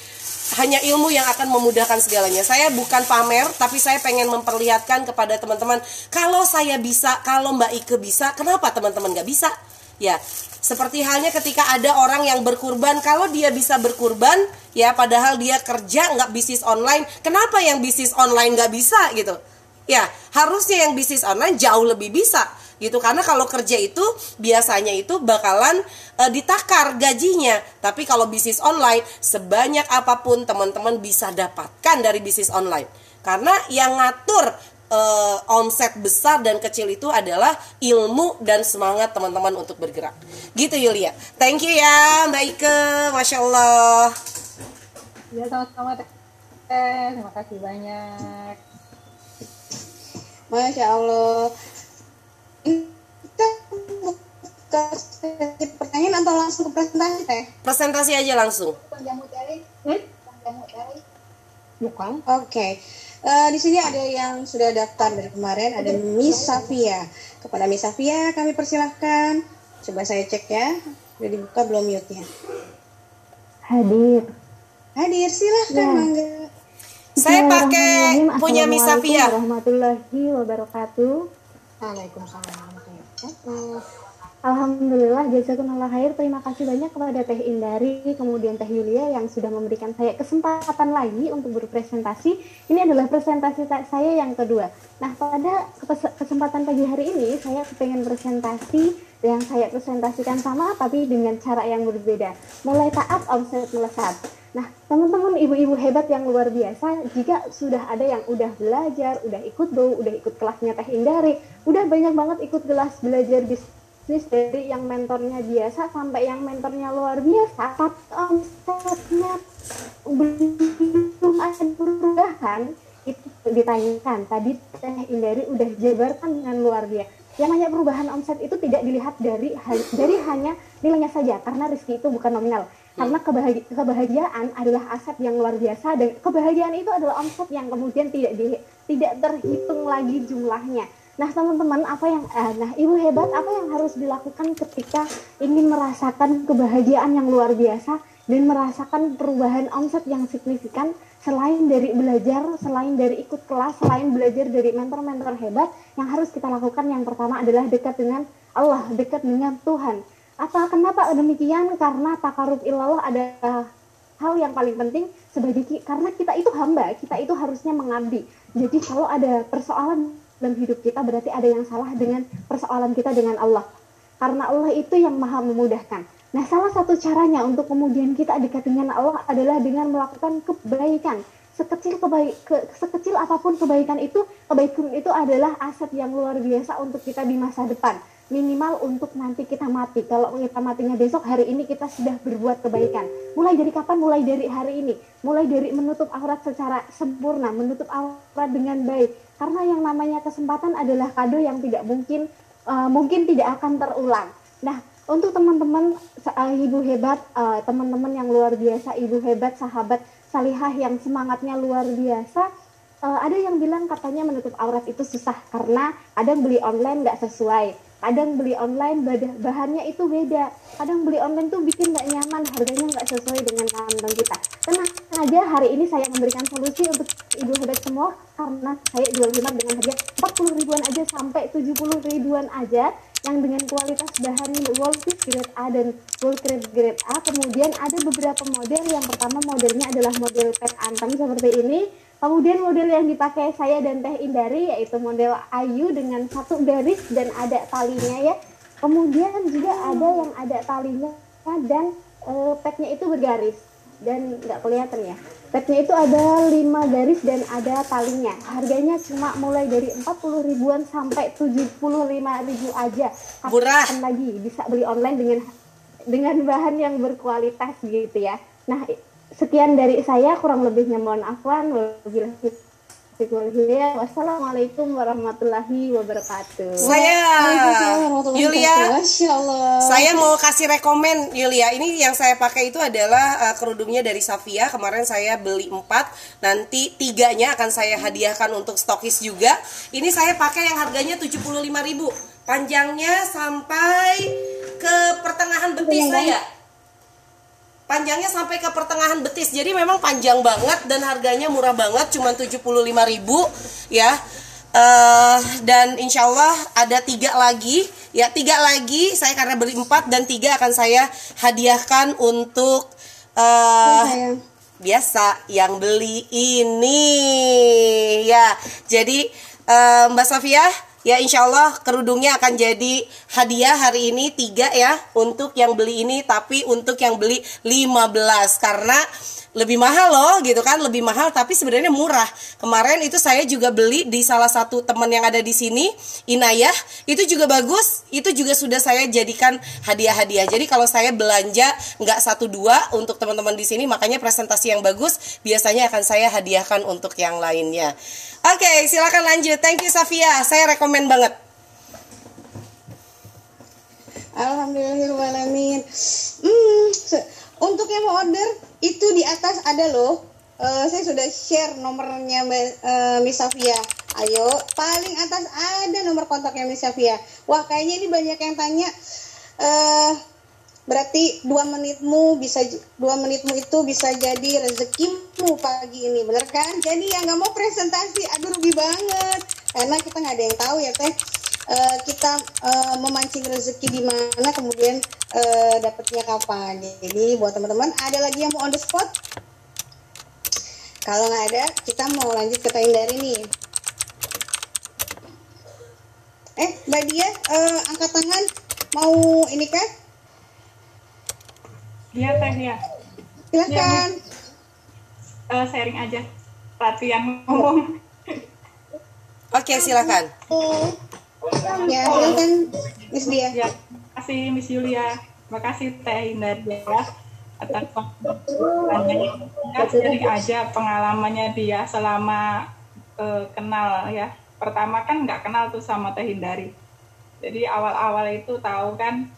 Speaker 2: hanya ilmu yang akan memudahkan segalanya. Saya bukan pamer, tapi saya pengen memperlihatkan kepada teman-teman, kalau saya bisa, kalau Mbak Ike bisa, kenapa teman-teman nggak bisa? Ya, seperti halnya ketika ada orang yang berkurban, kalau dia bisa berkurban, ya padahal dia kerja nggak bisnis online, kenapa yang bisnis online nggak bisa gitu? Ya, harusnya yang bisnis online jauh lebih bisa gitu. Karena kalau kerja itu biasanya itu bakalan e, ditakar gajinya. Tapi kalau bisnis online sebanyak apa pun teman-teman bisa dapatkan dari bisnis online. Karena yang ngatur e, omset besar dan kecil itu adalah ilmu dan semangat teman-teman untuk bergerak. Gitu Yulia. Thank you ya Mbak Ike. Masya Allah.
Speaker 3: Ya sama-sama. Teh terima kasih banyak.
Speaker 1: Masya Allah pertanyaan atau langsung ke presentasi teh?
Speaker 2: Presentasi aja langsung.
Speaker 1: Hmm? Bukan. Oke. Okay. Uh, eh, di sini ada yang sudah daftar dari kemarin, ada Miss Safia. Kepada Miss Safia kami persilahkan. Coba saya cek ya. Sudah dibuka belum mute-nya?
Speaker 4: Hadir.
Speaker 1: Hadir, silahkan ya. mangga.
Speaker 2: Saya pakai punya Miss Safia.
Speaker 4: Warahmatullahi wabarakatuh.
Speaker 1: Waalaikumsalam.
Speaker 4: Alhamdulillah jazakumullah khair. Terima kasih banyak kepada Teh Indari, kemudian Teh Yulia yang sudah memberikan saya kesempatan lagi untuk berpresentasi. Ini adalah presentasi saya yang kedua. Nah, pada kesempatan pagi hari ini saya pengen presentasi yang saya presentasikan sama tapi dengan cara yang berbeda. Mulai taat omset melesat. Nah, teman-teman ibu-ibu hebat yang luar biasa, jika sudah ada yang udah belajar, udah ikut do, udah ikut kelasnya Teh Indari, udah banyak banget ikut kelas belajar bisnis bisnis dari yang mentornya biasa sampai yang mentornya luar biasa tapi omsetnya belum ada perubahan. Itu ditanyakan. Tadi teh Indari udah jabarkan dengan luar biasa. Yang namanya perubahan omset itu tidak dilihat dari dari hanya nilainya saja karena rezeki itu bukan nominal. Karena kebahagia, kebahagiaan adalah aset yang luar biasa dan kebahagiaan itu adalah omset yang kemudian tidak di, tidak terhitung lagi jumlahnya Nah, teman-teman, apa yang eh, nah ibu hebat apa yang harus dilakukan ketika ingin merasakan kebahagiaan yang luar biasa dan merasakan perubahan omset yang signifikan selain dari belajar, selain dari ikut kelas, selain belajar dari mentor-mentor hebat, yang harus kita lakukan yang pertama adalah dekat dengan Allah, dekat dengan Tuhan. Apa kenapa demikian? Karena takarub ilallah adalah hal yang paling penting sebagai karena kita itu hamba, kita itu harusnya mengabdi. Jadi kalau ada persoalan dalam hidup kita berarti ada yang salah dengan persoalan kita dengan Allah. Karena Allah itu yang maha memudahkan. Nah, salah satu caranya untuk kemudian kita dekat dengan Allah adalah dengan melakukan kebaikan. Sekecil kebaik, ke, sekecil apa pun kebaikan itu, kebaikan itu adalah aset yang luar biasa untuk kita di masa depan. Minimal untuk nanti kita mati. Kalau kita matinya besok, hari ini kita sudah berbuat kebaikan. Mulai dari kapan? Mulai dari hari ini. Mulai dari menutup aurat secara sempurna, menutup aurat dengan baik, karena yang namanya kesempatan adalah kado yang tidak mungkin uh, mungkin tidak akan terulang. Nah, untuk teman-teman uh, ibu hebat, uh, teman-teman yang luar biasa, ibu hebat, sahabat salihah yang semangatnya luar biasa. Uh, ada yang bilang katanya menutup aurat itu susah karena ada yang beli online nggak sesuai, kadang beli online bahannya itu beda, kadang beli online tuh bikin nggak nyaman, harganya nggak sesuai dengan kantong kita. Tenang aja, hari ini saya memberikan solusi untuk ibu hebat semua karena saya jual hemat dengan harga 40 ribuan aja sampai 70 ribuan aja yang dengan kualitas bahan Wolfis grade A dan grade grade A. Kemudian ada beberapa model. Yang pertama modelnya adalah model pet anteng seperti ini. Kemudian model yang dipakai saya dan Teh Indari yaitu model Ayu dengan satu garis dan ada talinya ya. Kemudian juga ada yang ada talinya dan e, petnya itu bergaris dan nggak kelihatan ya. Petnya itu ada 5 garis dan ada talinya. Harganya cuma mulai dari 40 ribuan sampai 75 ribu aja.
Speaker 2: Murah.
Speaker 4: lagi bisa beli online dengan dengan bahan yang berkualitas gitu ya. Nah, sekian dari saya kurang lebihnya mohon afwan. Wabillahi Wassalamualaikum warahmatullahi wabarakatuh.
Speaker 2: Saya Yulia, saya mau kasih rekomen Yulia. Ini yang saya pakai itu adalah uh, kerudungnya dari Safia. Kemarin saya beli empat, nanti tiganya akan saya hadiahkan untuk stokis juga. Ini saya pakai yang harganya 75.000 Panjangnya sampai ke pertengahan betis saya panjangnya sampai ke pertengahan betis. Jadi memang panjang banget dan harganya murah banget cuma 75.000 ya. Uh, dan insya Allah ada tiga lagi. Ya tiga lagi saya karena beli empat dan tiga akan saya hadiahkan untuk uh, biasa yang beli ini. Ya jadi uh, Mbak Safia Ya insya Allah kerudungnya akan jadi hadiah hari ini tiga ya untuk yang beli ini tapi untuk yang beli 15 karena lebih mahal loh gitu kan? Lebih mahal tapi sebenarnya murah. Kemarin itu saya juga beli di salah satu teman yang ada di sini Inayah. Itu juga bagus. Itu juga sudah saya jadikan hadiah-hadiah. Jadi kalau saya belanja nggak satu dua untuk teman-teman di sini makanya presentasi yang bagus biasanya akan saya hadiahkan untuk yang lainnya. Oke silakan lanjut. Thank you Safia. Saya rekomend banget.
Speaker 1: Alhamdulillahirrahmanirrahim. Hmm, untuk yang mau order itu di atas ada loh. Uh, saya sudah share nomornya uh, Miss Safia. Ayo, paling atas ada nomor kontaknya Miss Safia. Wah, kayaknya ini banyak yang tanya. Uh, berarti dua menitmu bisa dua menitmu itu bisa jadi rezekimu pagi ini, bener kan? Jadi yang nggak mau presentasi, aduh rugi banget. Karena kita nggak ada yang tahu ya teh uh, kita uh, memancing rezeki di mana kemudian uh, dapatnya kapan. Jadi buat teman-teman ada lagi yang mau on the spot? Kalau nggak ada kita mau lanjut ke dari ini eh mbak dia uh, angkat tangan. Mau ini kan
Speaker 5: dia teh ya
Speaker 1: silakan.
Speaker 5: Ya, uh, sharing aja. Latihan ngomong.
Speaker 2: Oke okay, silakan
Speaker 1: Ya, silakan Miss Dia.
Speaker 5: Ya, kasih Miss Yulia. Terima kasih Teh ya atas. Jadi aja pengalamannya dia selama uh, kenal ya. Pertama kan nggak kenal tuh sama Teh Hindari. Jadi awal-awal itu tahu kan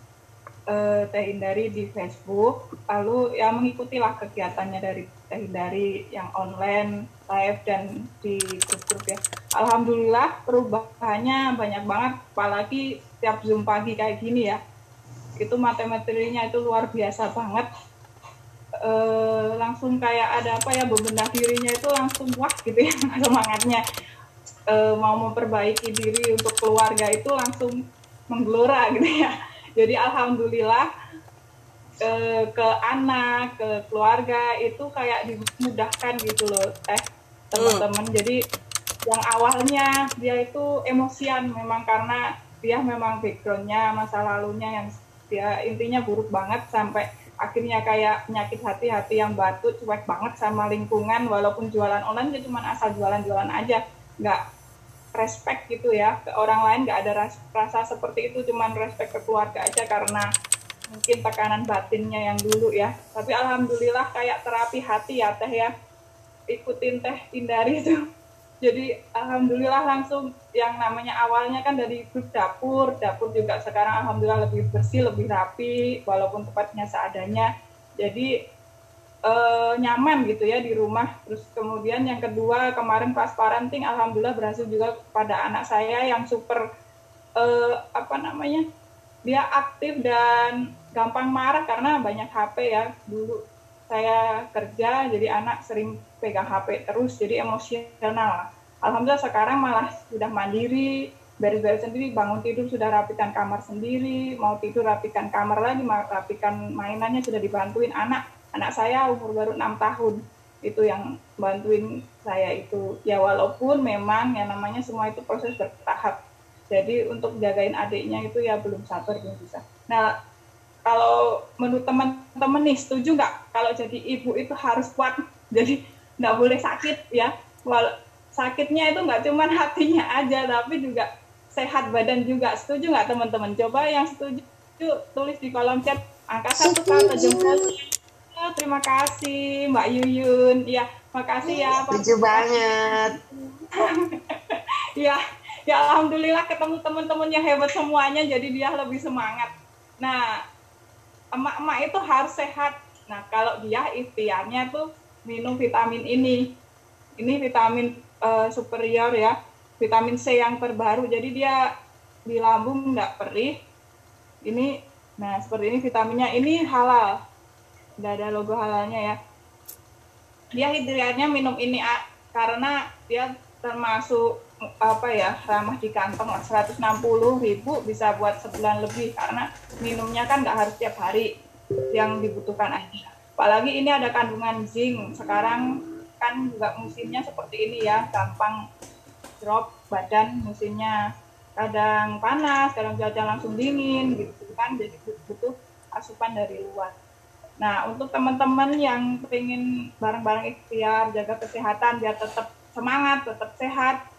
Speaker 5: uh, Teh Hindari di Facebook, lalu ya mengikutilah kegiatannya dari Teh Hindari yang online live dan di grup-grup ya. Alhamdulillah perubahannya banyak banget, apalagi setiap zoom pagi kayak gini ya. Itu matematiknya itu luar biasa banget. E, langsung kayak ada apa ya bebenah dirinya itu langsung wah gitu ya semangatnya e, mau memperbaiki diri untuk keluarga itu langsung menggelora gitu ya. Jadi alhamdulillah ke, ke anak, ke keluarga itu kayak dimudahkan gitu loh, eh teman-teman. Hmm. jadi yang awalnya dia itu emosian memang karena dia memang backgroundnya masa lalunya yang dia intinya buruk banget sampai akhirnya kayak penyakit hati-hati yang batu cuek banget sama lingkungan. Walaupun jualan online dia cuma asal jualan-jualan aja. Nggak respect gitu ya ke orang lain nggak ada ras, rasa seperti itu. Cuman respect ke keluarga aja karena mungkin tekanan batinnya yang dulu ya. Tapi alhamdulillah kayak terapi hati ya teh ya ikutin teh Indari itu. Jadi alhamdulillah langsung yang namanya awalnya kan dari grup dapur dapur juga sekarang alhamdulillah lebih bersih lebih rapi walaupun tempatnya seadanya. Jadi eh, nyaman gitu ya di rumah. Terus kemudian yang kedua kemarin pas parenting alhamdulillah berhasil juga pada anak saya yang super eh, apa namanya dia aktif dan gampang marah karena banyak HP ya. Dulu saya kerja jadi anak sering pegang HP terus jadi emosional. Alhamdulillah sekarang malah sudah mandiri beres-beres sendiri bangun tidur sudah rapikan kamar sendiri mau tidur rapikan kamar lagi rapikan mainannya sudah dibantuin anak. Anak saya umur baru enam tahun itu yang bantuin saya itu. Ya walaupun memang yang namanya semua itu proses bertahap. Jadi untuk jagain adiknya itu ya belum sabar belum bisa. Nah kalau menurut teman-teman nih setuju nggak kalau jadi ibu itu harus kuat? Jadi nggak boleh sakit ya. Wal sakitnya itu nggak cuma hatinya aja tapi juga sehat badan juga. Setuju nggak teman-teman coba yang setuju tulis di kolom chat. Angka satu kata jempolnya Ya, terima kasih Mbak Yuyun. Ya makasih ya Pak.
Speaker 6: Setuju banget.
Speaker 5: ya ya alhamdulillah ketemu teman-teman yang hebat semuanya jadi dia lebih semangat. Nah emak-emak itu harus sehat. Nah kalau dia ikhtiarnya tuh minum vitamin ini. Ini vitamin eh, superior ya. Vitamin C yang terbaru. Jadi dia di lambung nggak perih. Ini nah seperti ini vitaminnya. Ini halal. Nggak ada logo halalnya ya. Dia ikhtiarnya minum ini karena dia termasuk apa ya ramah di kantong lah. 160 ribu bisa buat sebulan lebih karena minumnya kan nggak harus tiap hari yang dibutuhkan aja. Apalagi ini ada kandungan zinc. Sekarang kan juga musimnya seperti ini ya gampang drop badan musimnya kadang panas kadang cuaca langsung dingin gitu kan jadi butuh asupan dari luar. Nah, untuk teman-teman yang pengen bareng-bareng ikhtiar, jaga kesehatan biar tetap semangat, tetap sehat,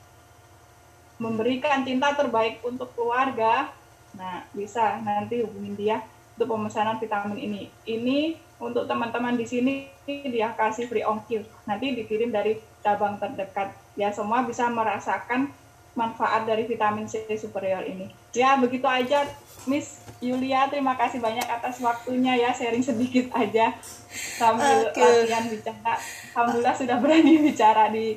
Speaker 5: memberikan cinta terbaik untuk keluarga, nah bisa nanti hubungin dia untuk pemesanan vitamin ini. Ini untuk teman-teman di sini dia kasih free ongkir, nanti dikirim dari cabang terdekat. Ya semua bisa merasakan manfaat dari vitamin C superior ini. Ya begitu aja Miss Yulia, terima kasih banyak atas waktunya ya, sharing sedikit aja sambil
Speaker 2: Oke.
Speaker 5: latihan bicara. Alhamdulillah sudah berani bicara di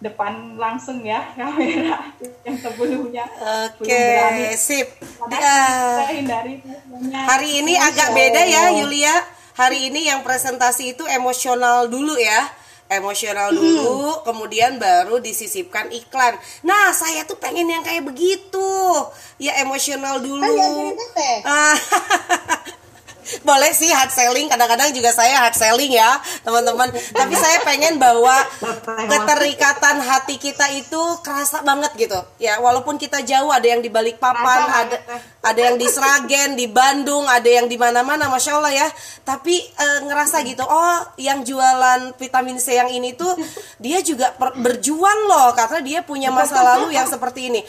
Speaker 5: depan langsung ya kamera yang sebelumnya belum
Speaker 2: Oke,
Speaker 5: berani.
Speaker 2: sip.
Speaker 5: Karena
Speaker 2: Ah,
Speaker 5: saya hindari
Speaker 2: hari ini agak beda ya Yulia. Hari ini yang presentasi itu emosional dulu ya. Emosional dulu, kemudian baru disisipkan iklan. Nah, saya tuh pengen yang kayak begitu. Ya emosional dulu.
Speaker 1: Kan.
Speaker 2: Ah, boleh sih hard selling kadang-kadang juga saya hard selling ya teman-teman. Tapi saya pengen bahwa keterikatan hati kita itu kerasa banget gitu. Ya walaupun kita jauh ada yang di Balikpapan ada ada yang di Sragen di Bandung ada yang di mana-mana masya Allah ya. Tapi eh, ngerasa gitu oh yang jualan vitamin C yang ini tuh dia juga per- berjuang loh karena dia punya masa lalu yang seperti ini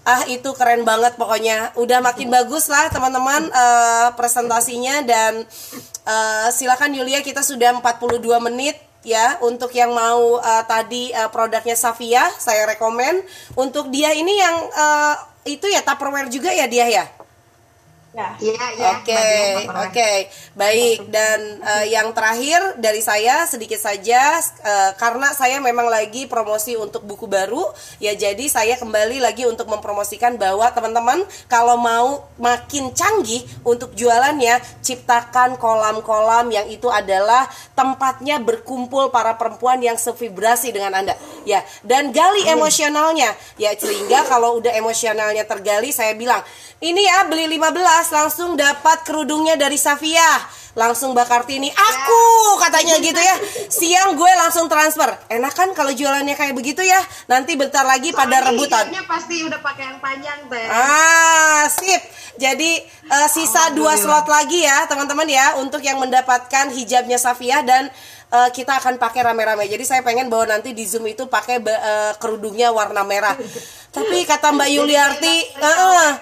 Speaker 2: Ah itu keren banget pokoknya. Udah makin bagus lah teman-teman eh, presentasinya dan eh, silakan Yulia kita sudah 42 menit ya untuk yang mau eh, tadi eh, produknya Safia saya rekomen. Untuk dia ini yang eh, itu ya Tupperware juga ya dia ya.
Speaker 5: Ya
Speaker 6: Iya, iya.
Speaker 2: Oke, oke, baik. Dan eh, yang terakhir dari saya sedikit saja, eh, karena saya memang lagi promosi untuk buku baru, ya jadi saya kembali lagi untuk mempromosikan bahwa teman-teman kalau mau makin canggih untuk jualannya, ciptakan kolam-kolam yang itu adalah tempatnya berkumpul para perempuan yang sevibrasi dengan anda, ya. Dan gali emosionalnya, ya sehingga kalau udah emosionalnya tergali, saya bilang ini ya beli 15 langsung dapat kerudungnya dari Safia. Langsung Mbak Kartini aku katanya gitu ya. Siang gue langsung transfer. Enak kan kalau jualannya kayak begitu ya? Nanti bentar lagi pada
Speaker 6: Soalnya
Speaker 2: rebutan.
Speaker 6: hijabnya pasti udah pakai yang panjang teh.
Speaker 2: Ah, sip. Jadi eh, sisa dua slot lagi ya, teman-teman ya, untuk yang mendapatkan hijabnya Safia dan eh, kita akan pakai rame-rame. Jadi saya pengen bahwa nanti di Zoom itu pakai eh, kerudungnya warna merah. Tapi kata Mbak Yuliarti, eh,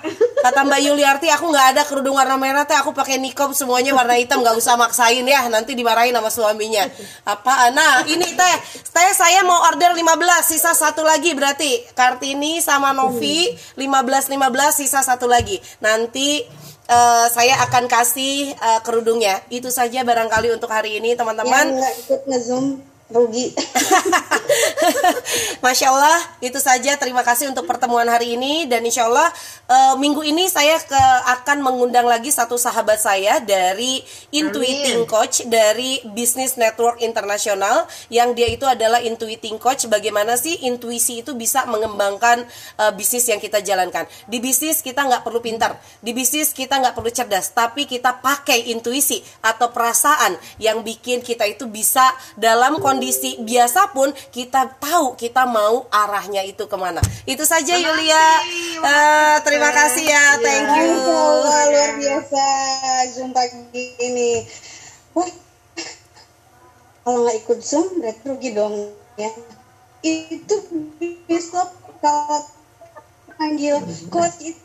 Speaker 2: kata Mbak Yuliarti aku nggak ada kerudung warna merah teh, aku pakai niqab semuanya warna hitam, nggak usah maksain ya, nanti dimarahin sama suaminya. Apa? Nah, ini teh, teh saya mau order 15, sisa satu lagi berarti Kartini sama Novi 15 15 sisa satu lagi. Nanti eh, saya akan kasih eh, kerudungnya. Itu saja barangkali untuk hari ini
Speaker 1: Yang
Speaker 2: teman-teman.
Speaker 1: nggak ikut ngezoom rugi.
Speaker 2: Masya Allah, itu saja. Terima kasih untuk pertemuan hari ini dan Insya Allah eh, minggu ini saya ke, akan mengundang lagi satu sahabat saya dari Intuiting Coach dari Business Network Internasional yang dia itu adalah Intuiting Coach. Bagaimana sih intuisi itu bisa mengembangkan eh, bisnis yang kita jalankan? Di bisnis kita nggak perlu pintar, di bisnis kita nggak perlu cerdas, tapi kita pakai intuisi atau perasaan yang bikin kita itu bisa dalam kondisi biasa pun kita tahu kita mau arahnya itu ke mana. Itu saja Yulia. Eh, terima kasih ya, thank you.
Speaker 1: Luar biasa Zoom pagi ini. Wah, kalau nggak ikut Zoom berarti rugi dong ya. Itu besok kalau panggil coach itu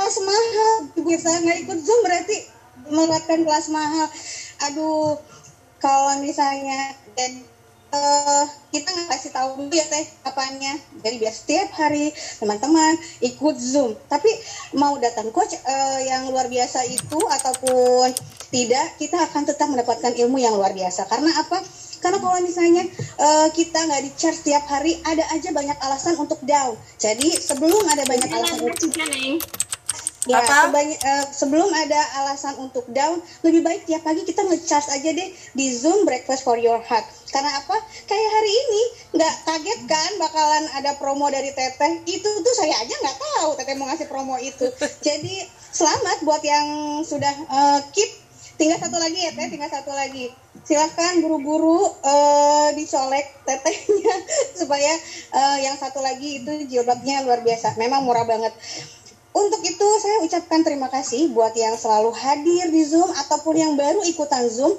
Speaker 1: kelas mahal bisa nggak ikut Zoom berarti melewatkan kelas mahal. Aduh, kalau misalnya dan eh, kita nggak kasih tahu dulu ya teh apanya jadi biar setiap hari teman-teman ikut zoom. Tapi mau datang coach eh, yang luar biasa itu ataupun tidak kita akan tetap mendapatkan ilmu yang luar biasa. Karena apa? Karena kalau misalnya eh, kita nggak di charge setiap hari ada aja banyak alasan untuk down. Jadi sebelum ada banyak alasan untuk Ya,
Speaker 2: Apa?
Speaker 1: sebany- eh, sebelum ada alasan untuk down, lebih baik tiap pagi kita nge-charge aja deh di Zoom Breakfast for Your Heart. Karena apa? Kayak hari ini nggak kaget kan bakalan ada promo dari Teteh. Itu tuh saya aja nggak tahu Teteh mau ngasih promo itu. Jadi selamat buat yang sudah eh, keep. Tinggal satu lagi ya Teh, tinggal satu lagi. Silahkan buru-buru eh, dicolek tetehnya supaya eh, yang satu lagi itu jilbabnya luar biasa. Memang murah banget. Untuk itu saya ucapkan terima kasih buat yang selalu hadir di Zoom ataupun yang baru ikutan Zoom.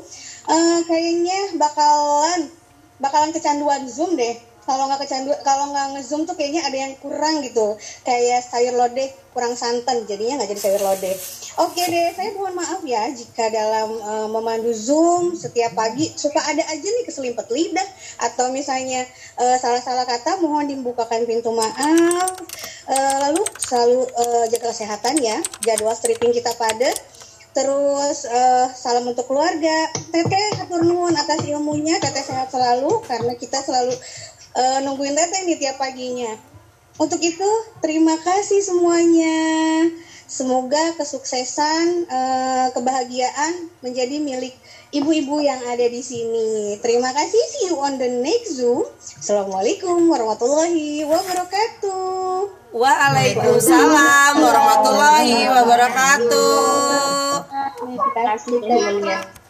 Speaker 1: Eh, kayaknya bakalan bakalan kecanduan Zoom deh. Kalau nggak kecanduan, kalau nggak nge-zoom tuh kayaknya ada yang kurang gitu. Kayak sayur lodeh kurang santan, jadinya nggak jadi sayur lodeh. Oke deh, saya mohon maaf ya jika dalam eh, memandu Zoom setiap pagi suka ada aja nih keselimpet lidah atau misalnya eh, salah-salah kata mohon dibukakan pintu maaf. Eh, lalu selalu eh, jaga kesehatan ya, jadwal stripping kita padat. Terus eh, salam untuk keluarga. Teteh hatur nuhun atas ilmunya, Teteh sehat selalu karena kita selalu eh, nungguin Teteh nih tiap paginya. Untuk itu, terima kasih semuanya. Semoga kesuksesan, eh, kebahagiaan menjadi milik ibu-ibu yang ada di sini. Terima kasih, see you on the next Zoom. Assalamualaikum warahmatullahi wabarakatuh.
Speaker 2: Waalaikumsalam warahmatullahi wabarakatuh.
Speaker 4: Terima kasih.